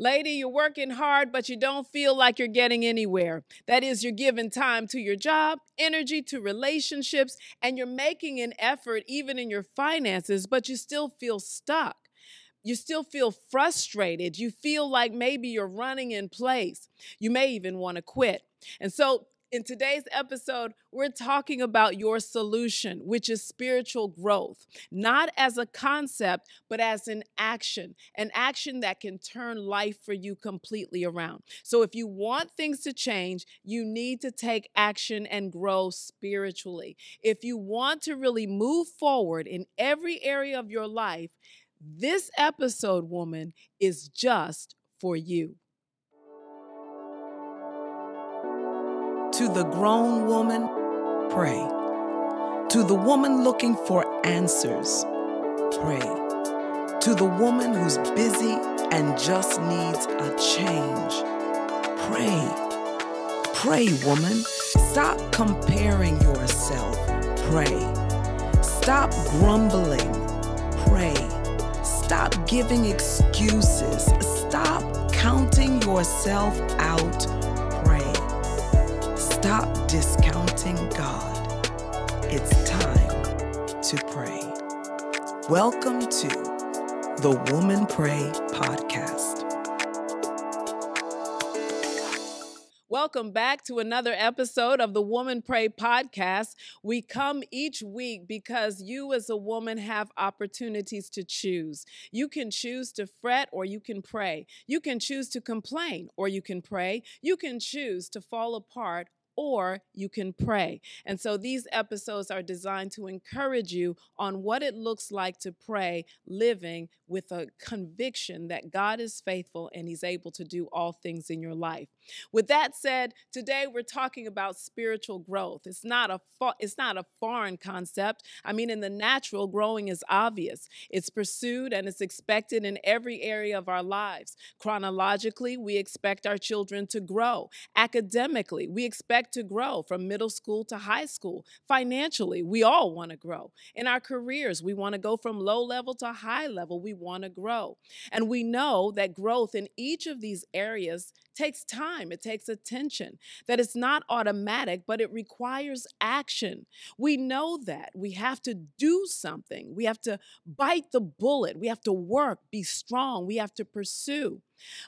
Lady, you're working hard, but you don't feel like you're getting anywhere. That is, you're giving time to your job, energy to relationships, and you're making an effort even in your finances, but you still feel stuck. You still feel frustrated. You feel like maybe you're running in place. You may even want to quit. And so in today's episode, we're talking about your solution, which is spiritual growth, not as a concept, but as an action, an action that can turn life for you completely around. So, if you want things to change, you need to take action and grow spiritually. If you want to really move forward in every area of your life, this episode, woman, is just for you. To the grown woman, pray. To the woman looking for answers, pray. To the woman who's busy and just needs a change, pray. Pray, woman. Stop comparing yourself, pray. Stop grumbling, pray. Stop giving excuses. Stop counting yourself out Stop discounting God. It's time to pray. Welcome to the Woman Pray Podcast. Welcome back to another episode of the Woman Pray podcast. We come each week because you, as a woman, have opportunities to choose. You can choose to fret or you can pray. You can choose to complain or you can pray. You can choose to fall apart or you can pray. And so these episodes are designed to encourage you on what it looks like to pray, living with a conviction that God is faithful and He's able to do all things in your life. With that said, today we're talking about spiritual growth. It's not a it's not a foreign concept. I mean, in the natural, growing is obvious. It's pursued and it's expected in every area of our lives. Chronologically, we expect our children to grow. Academically, we expect to grow from middle school to high school. Financially, we all want to grow. In our careers, we want to go from low level to high level. We want to grow. And we know that growth in each of these areas takes time, it takes attention, that it's not automatic, but it requires action. We know that. We have to do something. We have to bite the bullet. We have to work, be strong. We have to pursue.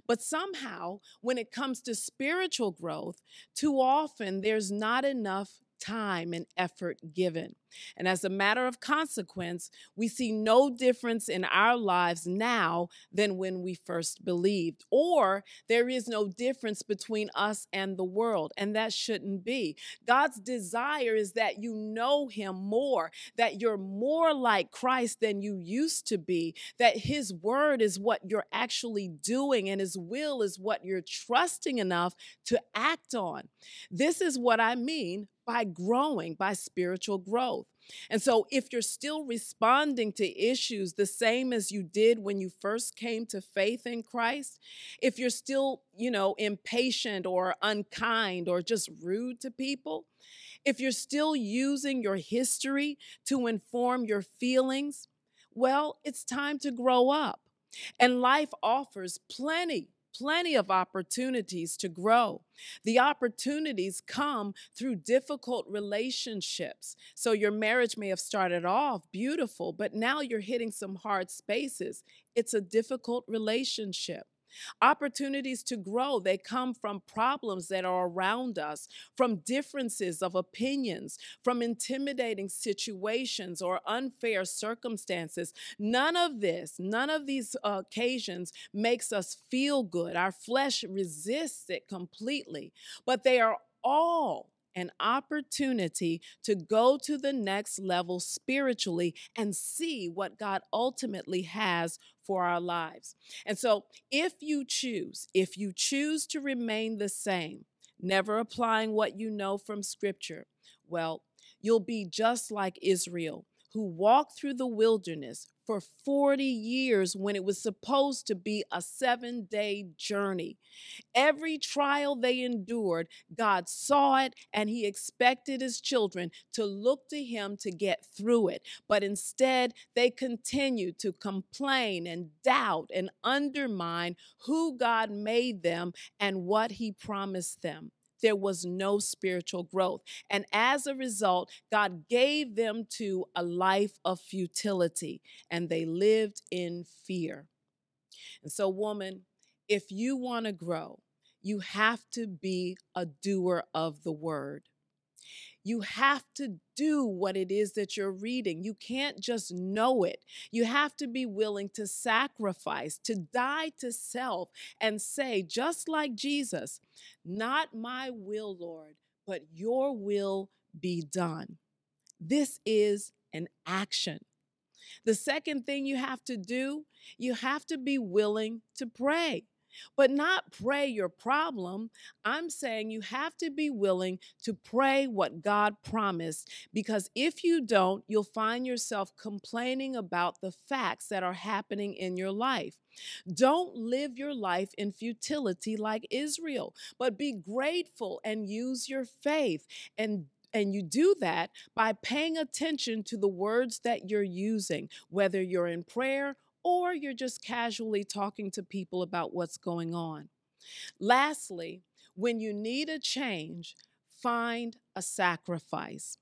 But somehow, when it comes to spiritual growth, too often there's not enough time and effort given. And as a matter of consequence, we see no difference in our lives now than when we first believed, or there is no difference between us and the world, and that shouldn't be. God's desire is that you know Him more, that you're more like Christ than you used to be, that His word is what you're actually doing, and His will is what you're trusting enough to act on. This is what I mean by growing, by spiritual growth. And so, if you're still responding to issues the same as you did when you first came to faith in Christ, if you're still, you know, impatient or unkind or just rude to people, if you're still using your history to inform your feelings, well, it's time to grow up. And life offers plenty plenty of opportunities to grow. The opportunities come through difficult relationships. So your marriage may have started off beautiful, but now you're hitting some hard spaces. It's a difficult relationship. Opportunities to grow, they come from problems that are around us, from differences of opinions, from intimidating situations or unfair circumstances. None of this, none of these uh, occasions makes us feel good. Our flesh resists it completely, but they are all an opportunity to go to the next level spiritually and see what God ultimately has for our lives. And so, if you choose, if you choose to remain the same, never applying what you know from Scripture, well, you'll be just like Israel, who walked through the wilderness for 40 years when it was supposed to be a seven day journey. Every trial they endured, God saw it and He expected His children to look to Him to get through it. But instead, they continued to complain and doubt and undermine who God made them and what He promised them there was no spiritual growth. And as a result, God gave them to a life of futility and they lived in fear. And so, woman, if you want to grow, you have to be a doer of the word. You have to do what it is that you're reading. You can't just know it. You have to be willing to sacrifice, to die to self, and say, just like Jesus, not my will, Lord, but your will be done. This is an action. The second thing you have to do, you have to be willing to pray but not pray your problem. I'm saying you have to be willing to pray what God promised because if you don't, you'll find yourself complaining about the facts that are happening in your life. Don't live your life in futility like Israel, but be grateful and use your faith and and you do that by paying attention to the words that you're using, whether you're in prayer or you're just casually talking to people about what's going on. Lastly, when you need a change, find a sacrifice.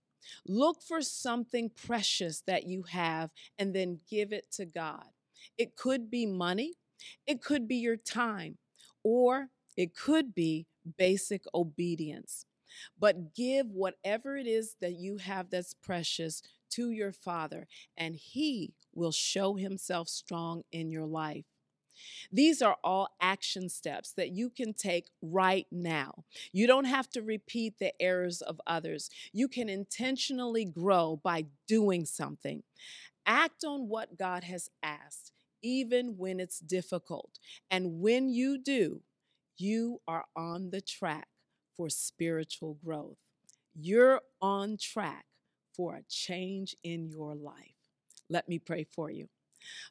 Look for something precious that you have and then give it to God. It could be money, it could be your time, or it could be basic obedience. But give whatever it is that you have that's precious to your Father, and He will show Himself strong in your life. These are all action steps that you can take right now. You don't have to repeat the errors of others. You can intentionally grow by doing something. Act on what God has asked, even when it's difficult. And when you do, you are on the track for spiritual growth. You're on track for a change in your life. Let me pray for you.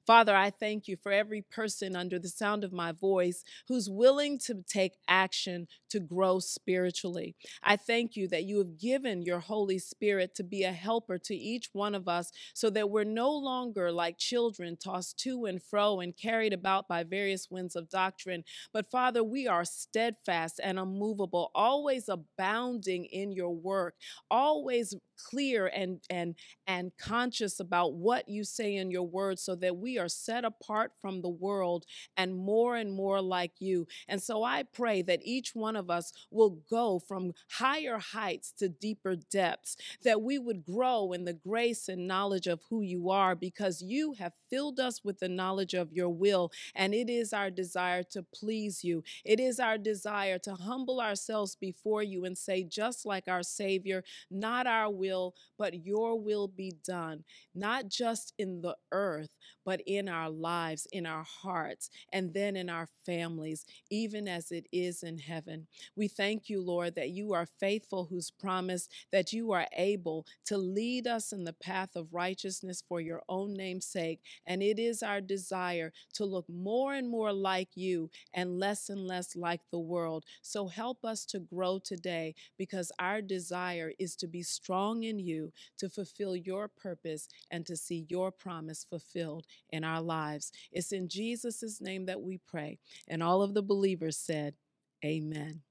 Father, I thank you for every person under the sound of my voice who's willing to take action to grow spiritually. I thank you that you have given your Holy Spirit to be a helper to each one of us so that we're no longer like children tossed to and fro and carried about by various winds of doctrine. But Father, we are steadfast and unmovable, always abounding in your work, always clear and and and conscious about what you say in your word so that we are set apart from the world and more and more like you. And so I pray that each one of us will go from higher heights to deeper depths, that we would grow in the grace and knowledge of who you are because you have filled us with the knowledge of your will. And it is our desire to please you. It is our desire to humble ourselves before you and say, just like our Savior, not our will, but your will be done, not just in the earth, but in our lives, in our hearts, and then in our families, even as it is in heaven. We thank you, Lord, that you are faithful, who's promised that you are able to lead us in the path of righteousness for your own name's sake. And it is our desire to look more and more like you and less and less like the world. So help us to grow today because our desire is to be strong in you, to fulfill your purpose, and to see your promise fulfilled in our lives. It's in Jesus' name that we pray. And all of the believers said, Amen.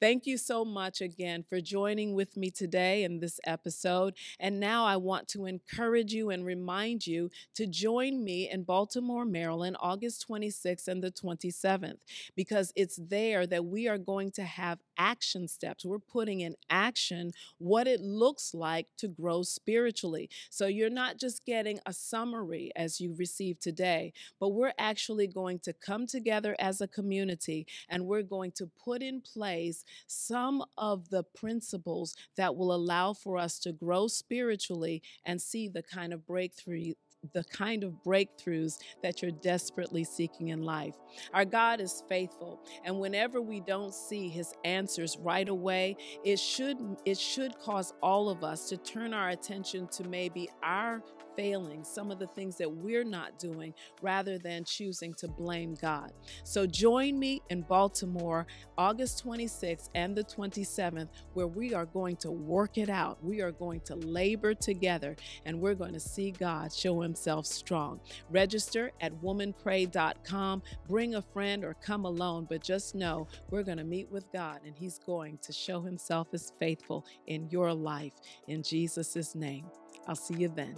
Thank you so much again for joining with me today in this episode. And now I want to encourage you and remind you to join me in Baltimore, Maryland, August 26th and the 27th, because it's there that we are going to have action steps. We're putting in action what it looks like to grow spiritually. So you're not just getting a summary as you receive today, but we're actually going to come together as a community and we're going to put in place place some of the principles that will allow for us to grow spiritually and see the kind of breakthrough the kind of breakthroughs that you're desperately seeking in life. Our God is faithful, and whenever we don't see his answers right away, it should it should cause all of us to turn our attention to maybe our failings, some of the things that we're not doing, rather than choosing to blame God. So join me in Baltimore August 26th and the 27th, where we are going to work it out. We are going to labor together and we're going to see God show himself strong. Register at womanpray.com. Bring a friend or come alone, but just know we're going to meet with God and he's going to show himself as faithful in your life in Jesus' name. I'll see you then.